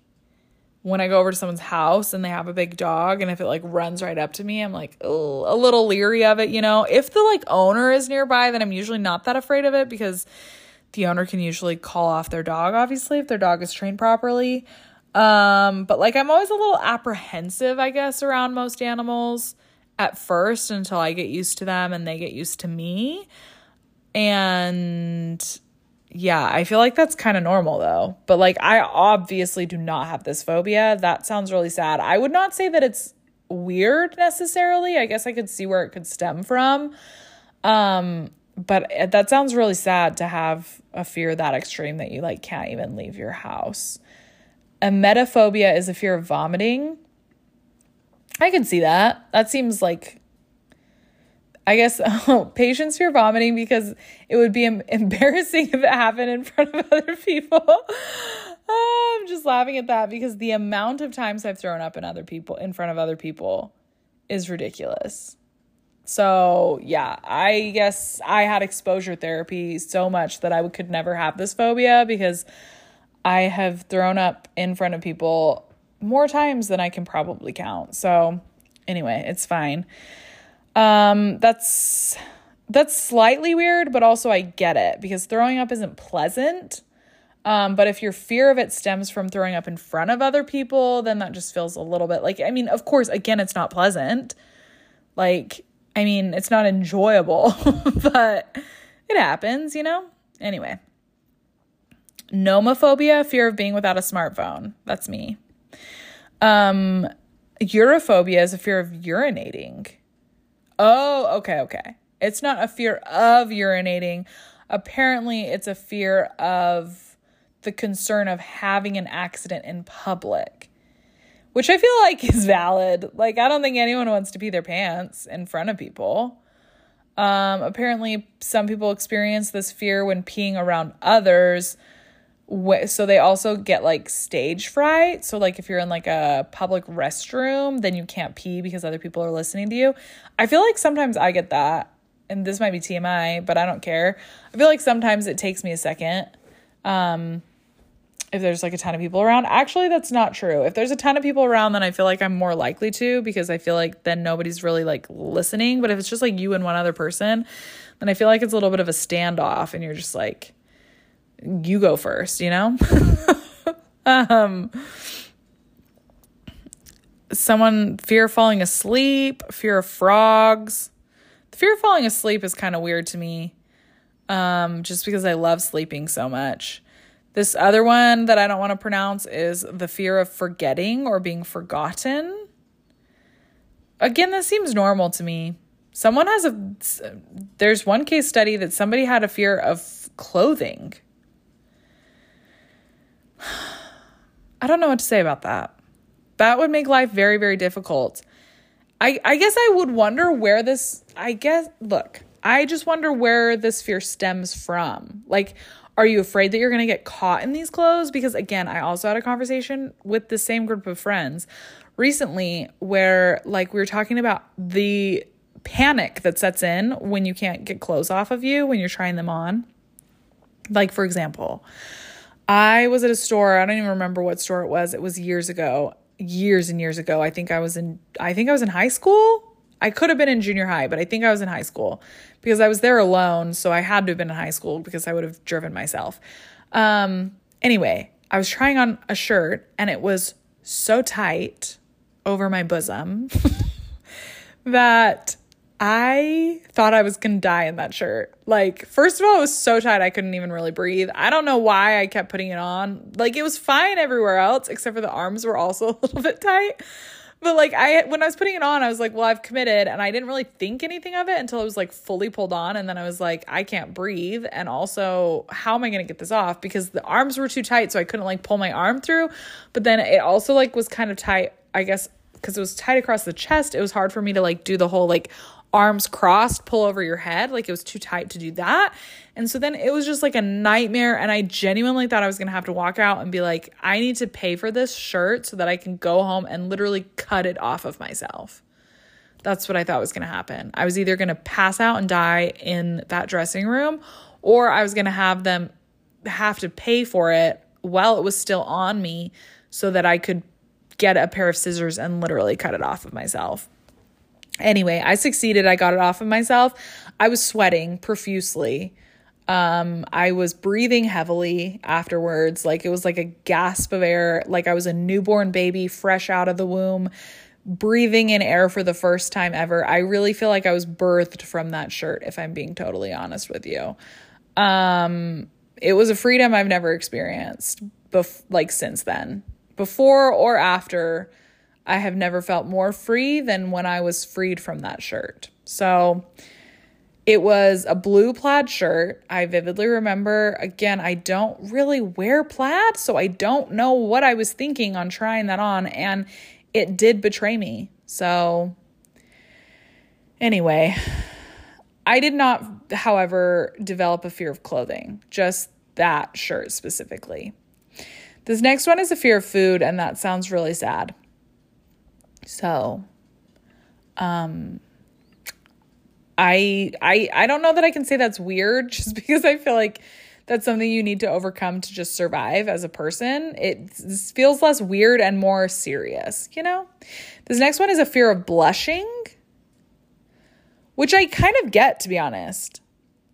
when I go over to someone's house and they have a big dog and if it like runs right up to me, I'm like a little leery of it, you know. If the like owner is nearby, then I'm usually not that afraid of it because the owner can usually call off their dog obviously if their dog is trained properly. Um, but like I'm always a little apprehensive, I guess, around most animals at first until I get used to them and they get used to me. And yeah, I feel like that's kind of normal though. But like, I obviously do not have this phobia. That sounds really sad. I would not say that it's weird necessarily. I guess I could see where it could stem from. Um, but that sounds really sad to have a fear that extreme that you like can't even leave your house. Emetophobia is a fear of vomiting. I can see that. That seems like I guess oh, patience fear vomiting because it would be embarrassing if it happened in front of other people. I'm just laughing at that because the amount of times I've thrown up in other people in front of other people is ridiculous. So, yeah, I guess I had exposure therapy so much that I could never have this phobia because I have thrown up in front of people more times than I can probably count. So, anyway, it's fine. Um, that's that's slightly weird, but also I get it because throwing up isn't pleasant. Um, but if your fear of it stems from throwing up in front of other people, then that just feels a little bit like I mean, of course, again, it's not pleasant. Like, I mean, it's not enjoyable, but it happens, you know? Anyway. Nomophobia, fear of being without a smartphone. That's me. Um, urophobia is a fear of urinating. Oh, okay, okay. It's not a fear of urinating. Apparently, it's a fear of the concern of having an accident in public, which I feel like is valid. Like, I don't think anyone wants to pee their pants in front of people. Um, apparently, some people experience this fear when peeing around others so they also get like stage fright. So like if you're in like a public restroom then you can't pee because other people are listening to you. I feel like sometimes i get that and this might be tmi but i don't care. I feel like sometimes it takes me a second um if there's like a ton of people around. Actually that's not true. If there's a ton of people around then i feel like i'm more likely to because i feel like then nobody's really like listening. But if it's just like you and one other person then i feel like it's a little bit of a standoff and you're just like you go first, you know? um someone fear of falling asleep, fear of frogs. The fear of falling asleep is kind of weird to me. Um just because I love sleeping so much. This other one that I don't want to pronounce is the fear of forgetting or being forgotten. Again, this seems normal to me. Someone has a there's one case study that somebody had a fear of clothing. I don't know what to say about that. That would make life very, very difficult. I, I guess I would wonder where this, I guess, look, I just wonder where this fear stems from. Like, are you afraid that you're going to get caught in these clothes? Because again, I also had a conversation with the same group of friends recently where, like, we were talking about the panic that sets in when you can't get clothes off of you when you're trying them on. Like, for example, I was at a store, I don't even remember what store it was. It was years ago, years and years ago. I think I was in I think I was in high school. I could have been in junior high, but I think I was in high school because I was there alone, so I had to have been in high school because I would have driven myself. Um anyway, I was trying on a shirt and it was so tight over my bosom that I thought I was gonna die in that shirt. Like, first of all, it was so tight I couldn't even really breathe. I don't know why I kept putting it on. Like, it was fine everywhere else, except for the arms were also a little bit tight. But like I when I was putting it on, I was like, well, I've committed and I didn't really think anything of it until it was like fully pulled on and then I was like, I can't breathe and also how am I going to get this off because the arms were too tight so I couldn't like pull my arm through. But then it also like was kind of tight, I guess because it was tight across the chest, it was hard for me to like do the whole like arms crossed, pull over your head. Like it was too tight to do that. And so then it was just like a nightmare. And I genuinely thought I was going to have to walk out and be like, I need to pay for this shirt so that I can go home and literally cut it off of myself. That's what I thought was going to happen. I was either going to pass out and die in that dressing room or I was going to have them have to pay for it while it was still on me so that I could get a pair of scissors and literally cut it off of myself. Anyway, I succeeded. I got it off of myself. I was sweating profusely. Um, I was breathing heavily afterwards. Like it was like a gasp of air, like I was a newborn baby fresh out of the womb breathing in air for the first time ever. I really feel like I was birthed from that shirt, if I'm being totally honest with you. Um, it was a freedom I've never experienced, bef- like since then. Before or after, I have never felt more free than when I was freed from that shirt. So it was a blue plaid shirt. I vividly remember, again, I don't really wear plaid, so I don't know what I was thinking on trying that on. And it did betray me. So, anyway, I did not, however, develop a fear of clothing, just that shirt specifically. This next one is a fear of food, and that sounds really sad. So, um, I I I don't know that I can say that's weird just because I feel like that's something you need to overcome to just survive as a person. It feels less weird and more serious, you know? This next one is a fear of blushing, which I kind of get, to be honest.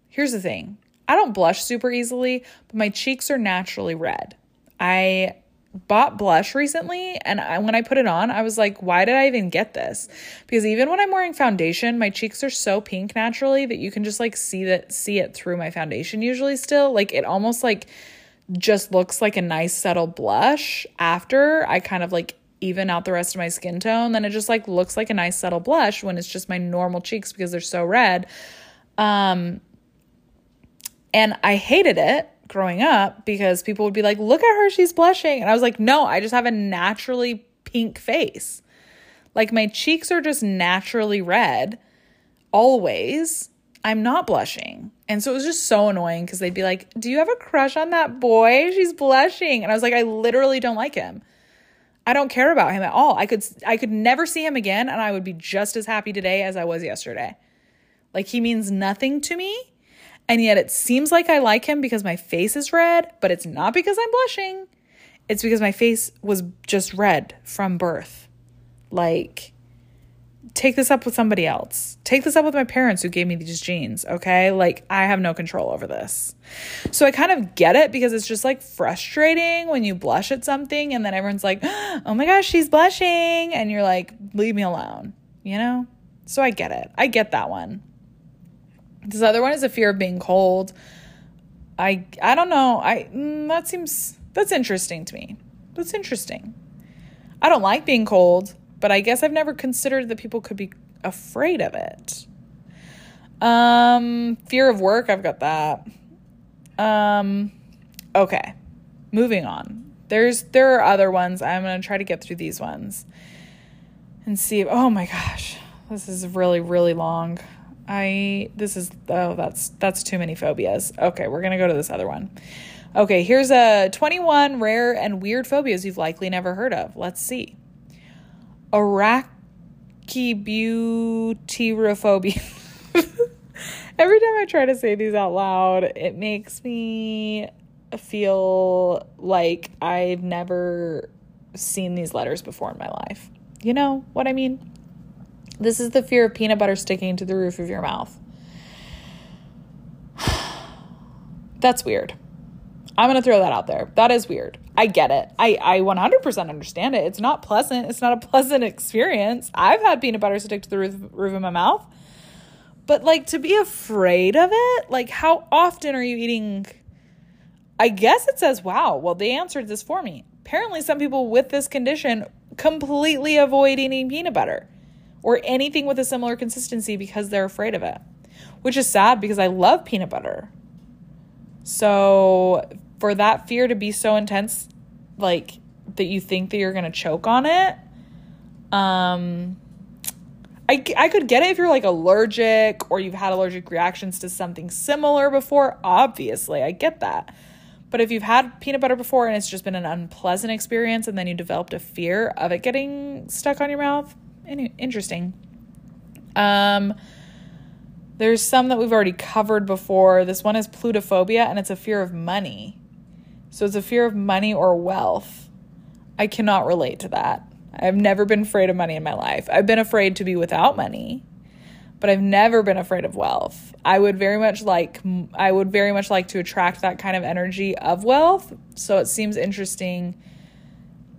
Here's the thing I don't blush super easily, but my cheeks are naturally red. I bought blush recently and I, when I put it on, I was like, why did I even get this? Because even when I'm wearing foundation, my cheeks are so pink naturally that you can just like see that see it through my foundation usually still. Like it almost like just looks like a nice subtle blush after I kind of like even out the rest of my skin tone, then it just like looks like a nice subtle blush when it's just my normal cheeks because they're so red. Um and I hated it growing up because people would be like, look at her, she's blushing. And I was like, no, I just have a naturally pink face. Like my cheeks are just naturally red always. I'm not blushing. And so it was just so annoying because they'd be like, Do you have a crush on that boy? She's blushing. And I was like, I literally don't like him. I don't care about him at all. I could I could never see him again and I would be just as happy today as I was yesterday. Like he means nothing to me and yet it seems like I like him because my face is red, but it's not because I'm blushing. It's because my face was just red from birth. Like, take this up with somebody else. Take this up with my parents who gave me these genes, okay? Like, I have no control over this. So I kind of get it because it's just like frustrating when you blush at something and then everyone's like, oh my gosh, she's blushing. And you're like, leave me alone, you know? So I get it. I get that one. This other one is a fear of being cold. I I don't know. I mm, that seems that's interesting to me. That's interesting. I don't like being cold, but I guess I've never considered that people could be afraid of it. Um, fear of work, I've got that. Um, okay. Moving on. There's there are other ones. I'm going to try to get through these ones and see if, oh my gosh. This is really really long. I this is oh that's that's too many phobias. Okay, we're going to go to this other one. Okay, here's a 21 rare and weird phobias you've likely never heard of. Let's see. Arachibutyrophobia. Every time I try to say these out loud, it makes me feel like I've never seen these letters before in my life. You know what I mean? This is the fear of peanut butter sticking to the roof of your mouth. That's weird. I'm going to throw that out there. That is weird. I get it. I, I 100% understand it. It's not pleasant. It's not a pleasant experience. I've had peanut butter stick to the roof, roof of my mouth. But like to be afraid of it, like how often are you eating? I guess it says, wow, well, they answered this for me. Apparently, some people with this condition completely avoid eating peanut butter or anything with a similar consistency because they're afraid of it, which is sad because I love peanut butter. So, for that fear to be so intense, like that you think that you're going to choke on it, um, I, I could get it if you're like allergic or you've had allergic reactions to something similar before. Obviously, I get that. But if you've had peanut butter before and it's just been an unpleasant experience and then you developed a fear of it getting stuck on your mouth, interesting. Um, there's some that we've already covered before. This one is plutophobia, and it's a fear of money. So it's a fear of money or wealth. I cannot relate to that. I've never been afraid of money in my life. I've been afraid to be without money, but I've never been afraid of wealth. I would very much like I would very much like to attract that kind of energy of wealth. So it seems interesting.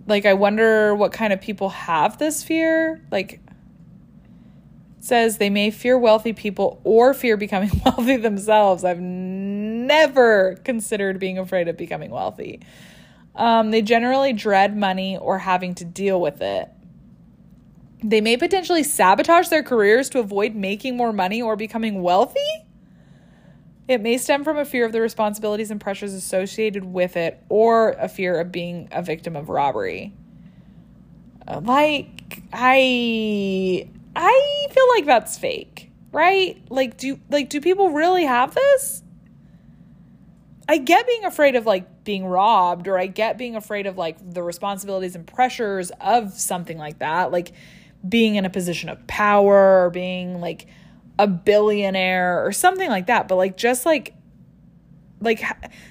Like I wonder what kind of people have this fear. Like says they may fear wealthy people or fear becoming wealthy themselves. I've never considered being afraid of becoming wealthy. Um, they generally dread money or having to deal with it. They may potentially sabotage their careers to avoid making more money or becoming wealthy. It may stem from a fear of the responsibilities and pressures associated with it or a fear of being a victim of robbery. Uh, like, I I feel like that's fake, right? Like do like do people really have this? I get being afraid of like being robbed or I get being afraid of like the responsibilities and pressures of something like that, like being in a position of power or being like a billionaire or something like that, but like just like like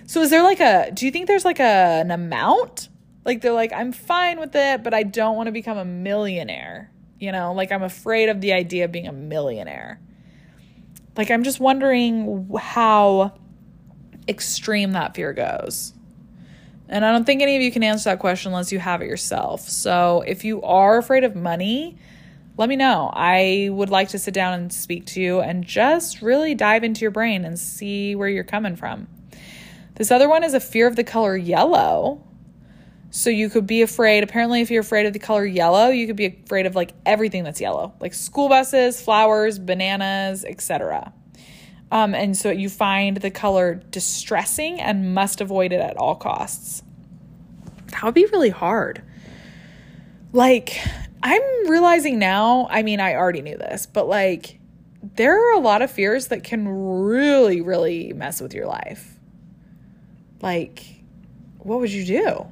so is there like a do you think there's like a an amount? Like they're like I'm fine with it, but I don't want to become a millionaire. You know, like I'm afraid of the idea of being a millionaire. Like I'm just wondering how extreme that fear goes. And I don't think any of you can answer that question unless you have it yourself. So if you are afraid of money, let me know. I would like to sit down and speak to you and just really dive into your brain and see where you're coming from. This other one is a fear of the color yellow. So you could be afraid, apparently, if you're afraid of the color yellow, you could be afraid of like everything that's yellow, like school buses, flowers, bananas, etc. Um, and so you find the color distressing and must avoid it at all costs. That would be really hard. Like, I'm realizing now, I mean, I already knew this, but like, there are a lot of fears that can really, really mess with your life. Like, what would you do?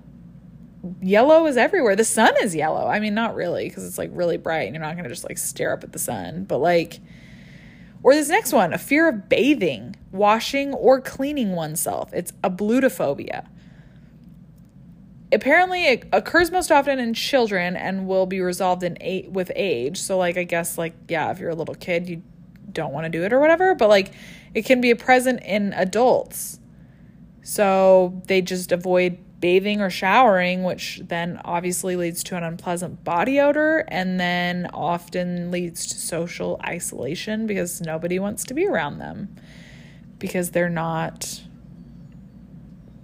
yellow is everywhere. The sun is yellow. I mean, not really because it's like really bright and you're not going to just like stare up at the sun, but like or this next one, a fear of bathing, washing or cleaning oneself. It's ablutophobia. Apparently, it occurs most often in children and will be resolved in eight with age. So, like, I guess, like, yeah, if you're a little kid, you don't want to do it or whatever. But like, it can be present in adults. So they just avoid bathing or showering, which then obviously leads to an unpleasant body odor and then often leads to social isolation because nobody wants to be around them because they're not,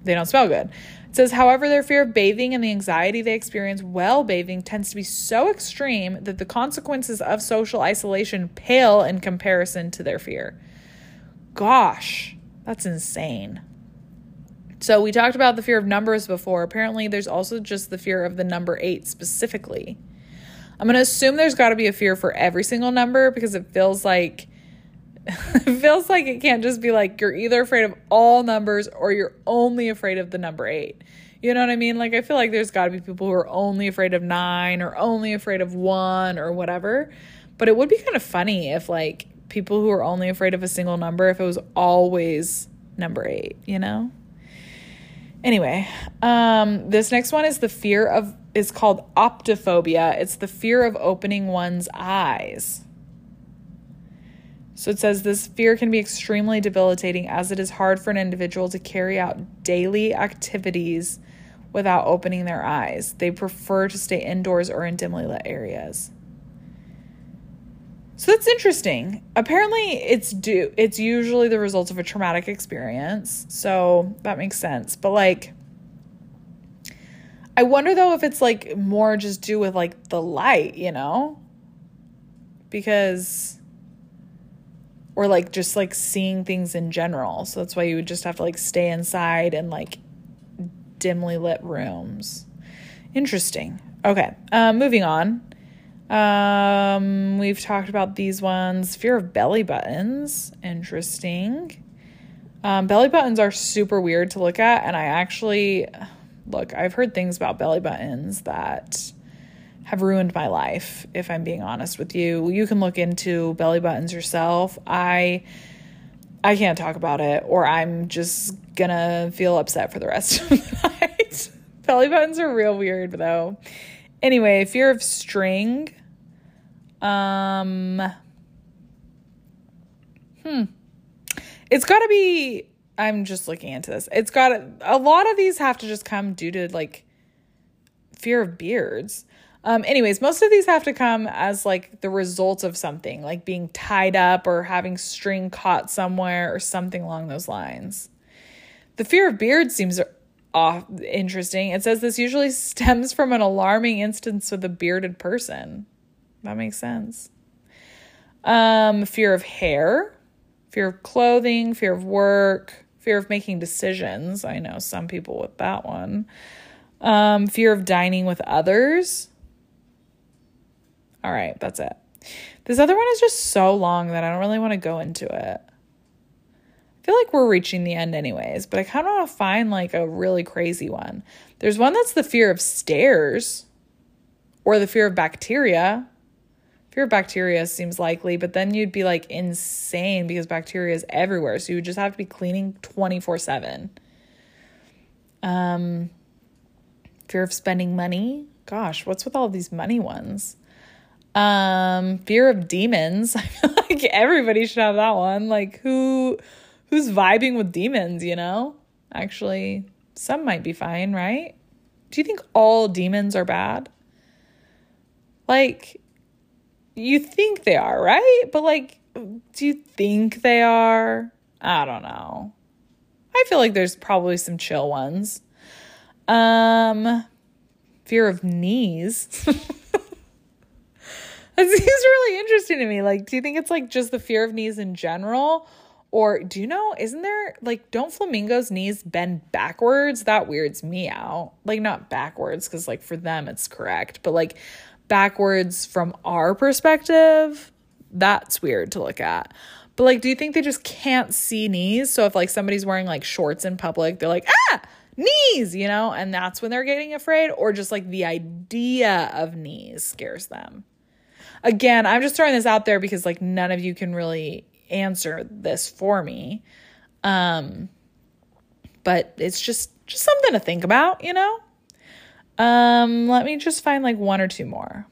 they don't smell good. It says, however, their fear of bathing and the anxiety they experience while bathing tends to be so extreme that the consequences of social isolation pale in comparison to their fear. Gosh, that's insane. So we talked about the fear of numbers before. Apparently, there's also just the fear of the number eight specifically. I'm going to assume there's got to be a fear for every single number because it feels like it feels like it can't just be like you're either afraid of all numbers or you're only afraid of the number 8. You know what I mean? Like I feel like there's got to be people who are only afraid of 9 or only afraid of 1 or whatever. But it would be kind of funny if like people who are only afraid of a single number if it was always number 8, you know? Anyway, um, this next one is the fear of is called optophobia. It's the fear of opening one's eyes. So it says this fear can be extremely debilitating as it is hard for an individual to carry out daily activities without opening their eyes. They prefer to stay indoors or in dimly lit areas. So that's interesting. Apparently it's due it's usually the result of a traumatic experience. So that makes sense. But like I wonder though if it's like more just due with like the light, you know? Because or like just like seeing things in general. So that's why you would just have to like stay inside and like dimly lit rooms. Interesting. Okay. Um moving on. Um, we've talked about these ones. Fear of belly buttons. Interesting. Um, belly buttons are super weird to look at, and I actually look, I've heard things about belly buttons that have ruined my life, if I'm being honest with you. You can look into belly buttons yourself. I I can't talk about it or I'm just gonna feel upset for the rest of the night. belly buttons are real weird though. Anyway, fear of string. Um Hmm. It's got to be I'm just looking into this. It's got a lot of these have to just come due to like fear of beards. Um, anyways, most of these have to come as like the result of something, like being tied up or having string caught somewhere or something along those lines. The fear of beards seems off interesting. It says this usually stems from an alarming instance with a bearded person. That makes sense. Um, fear of hair, fear of clothing, fear of work, fear of making decisions. I know some people with that one. Um, fear of dining with others. All right, that's it. This other one is just so long that I don't really want to go into it. I feel like we're reaching the end anyways, but I kind of want to find like a really crazy one. There's one that's the fear of stairs or the fear of bacteria. Fear of bacteria seems likely, but then you'd be like insane because bacteria is everywhere. So you would just have to be cleaning 24 7. Um, fear of spending money. Gosh, what's with all these money ones? Um, fear of demons. I feel like everybody should have that one. Like who who's vibing with demons, you know? Actually, some might be fine, right? Do you think all demons are bad? Like you think they are, right? But like do you think they are? I don't know. I feel like there's probably some chill ones. Um, fear of knees. that seems really interesting to me. Like, do you think it's like just the fear of knees in general? Or do you know, isn't there like, don't flamingos' knees bend backwards? That weirds me out. Like, not backwards, because like for them it's correct, but like backwards from our perspective, that's weird to look at. But like, do you think they just can't see knees? So if like somebody's wearing like shorts in public, they're like, ah, knees, you know, and that's when they're getting afraid, or just like the idea of knees scares them. Again, I'm just throwing this out there because like none of you can really answer this for me. Um but it's just just something to think about, you know? Um let me just find like one or two more.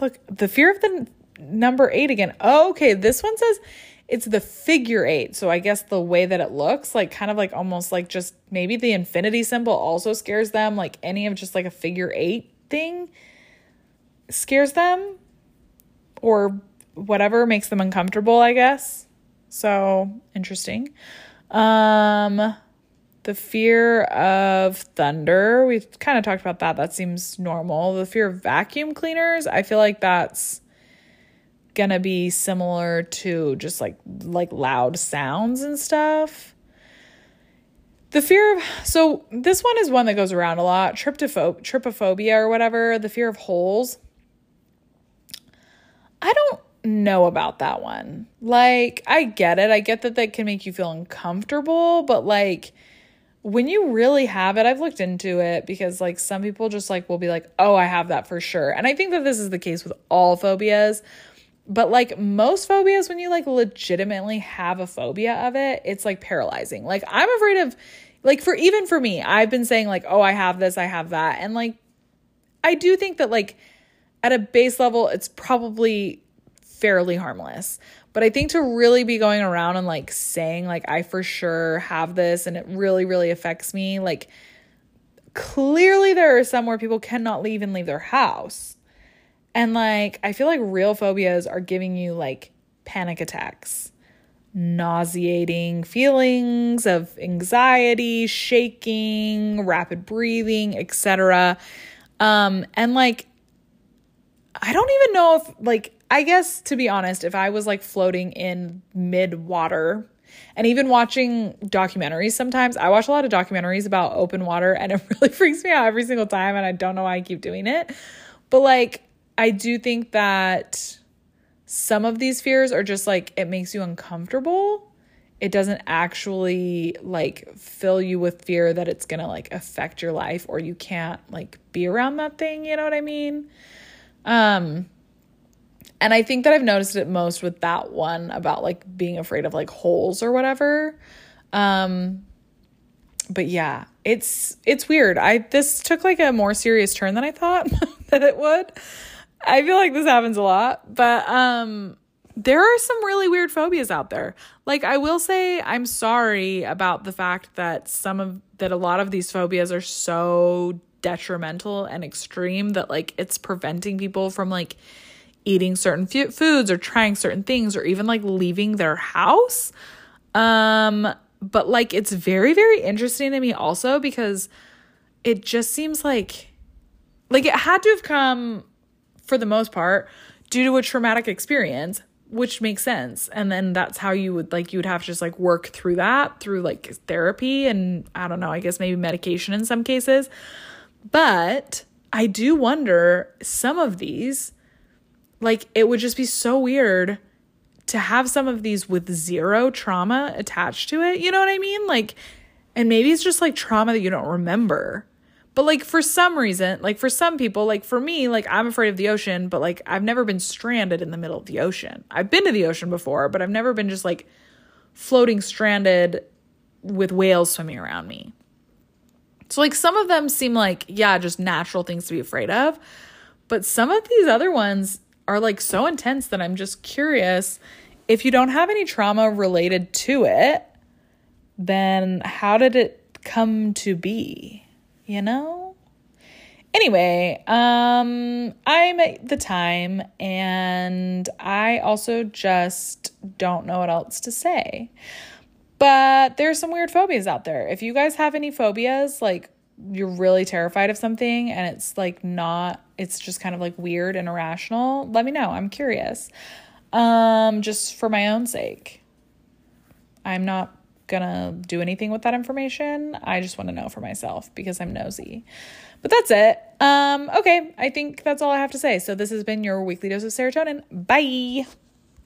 Look, the fear of the number 8 again. Okay, this one says it's the figure eight. So I guess the way that it looks, like kind of like almost like just maybe the infinity symbol also scares them. Like any of just like a figure eight thing scares them or whatever makes them uncomfortable, I guess. So interesting. Um, the fear of thunder, we kind of talked about that. That seems normal. The fear of vacuum cleaners, I feel like that's gonna be similar to just like like loud sounds and stuff. The fear of so this one is one that goes around a lot. Tryptopho- trypophobia or whatever, the fear of holes. I don't know about that one. Like I get it. I get that that can make you feel uncomfortable, but like when you really have it, I've looked into it because like some people just like will be like, "Oh, I have that for sure." And I think that this is the case with all phobias but like most phobias, when you like legitimately have a phobia of it, it's like paralyzing. Like I'm afraid of, like for even for me, I've been saying like, oh, I have this, I have that. And like, I do think that like at a base level, it's probably fairly harmless. But I think to really be going around and like saying like, I for sure have this and it really, really affects me, like clearly there are some where people cannot leave and leave their house and like, I feel like real phobias are giving you like panic attacks, nauseating feelings of anxiety, shaking, rapid breathing, etc. Um, and like, I don't even know if, like, I guess to be honest, if I was like floating in mid water and even watching documentaries sometimes, I watch a lot of documentaries about open water and it really freaks me out every single time. And I don't know why I keep doing it. But like, I do think that some of these fears are just like it makes you uncomfortable. It doesn't actually like fill you with fear that it's to like affect your life or you can't like be around that thing, you know what I mean? Um, and I think that I've noticed it most with that one about like being afraid of like holes or whatever. Um, but yeah, it's it's weird. I this took like a more serious turn than I thought that it would. I feel like this happens a lot, but um there are some really weird phobias out there. Like I will say I'm sorry about the fact that some of that a lot of these phobias are so detrimental and extreme that like it's preventing people from like eating certain f- foods or trying certain things or even like leaving their house. Um but like it's very very interesting to me also because it just seems like like it had to have come for the most part due to a traumatic experience which makes sense and then that's how you would like you would have to just like work through that through like therapy and i don't know i guess maybe medication in some cases but i do wonder some of these like it would just be so weird to have some of these with zero trauma attached to it you know what i mean like and maybe it's just like trauma that you don't remember but like for some reason, like for some people, like for me, like I'm afraid of the ocean, but like I've never been stranded in the middle of the ocean. I've been to the ocean before, but I've never been just like floating stranded with whales swimming around me. So like some of them seem like yeah, just natural things to be afraid of, but some of these other ones are like so intense that I'm just curious if you don't have any trauma related to it, then how did it come to be? you know? Anyway, um I'm at the time and I also just don't know what else to say. But there's some weird phobias out there. If you guys have any phobias, like you're really terrified of something and it's like not it's just kind of like weird and irrational, let me know. I'm curious. Um just for my own sake. I'm not gonna do anything with that information. I just want to know for myself because I'm nosy. But that's it. Um, okay, I think that's all I have to say. So this has been your weekly dose of serotonin. Bye.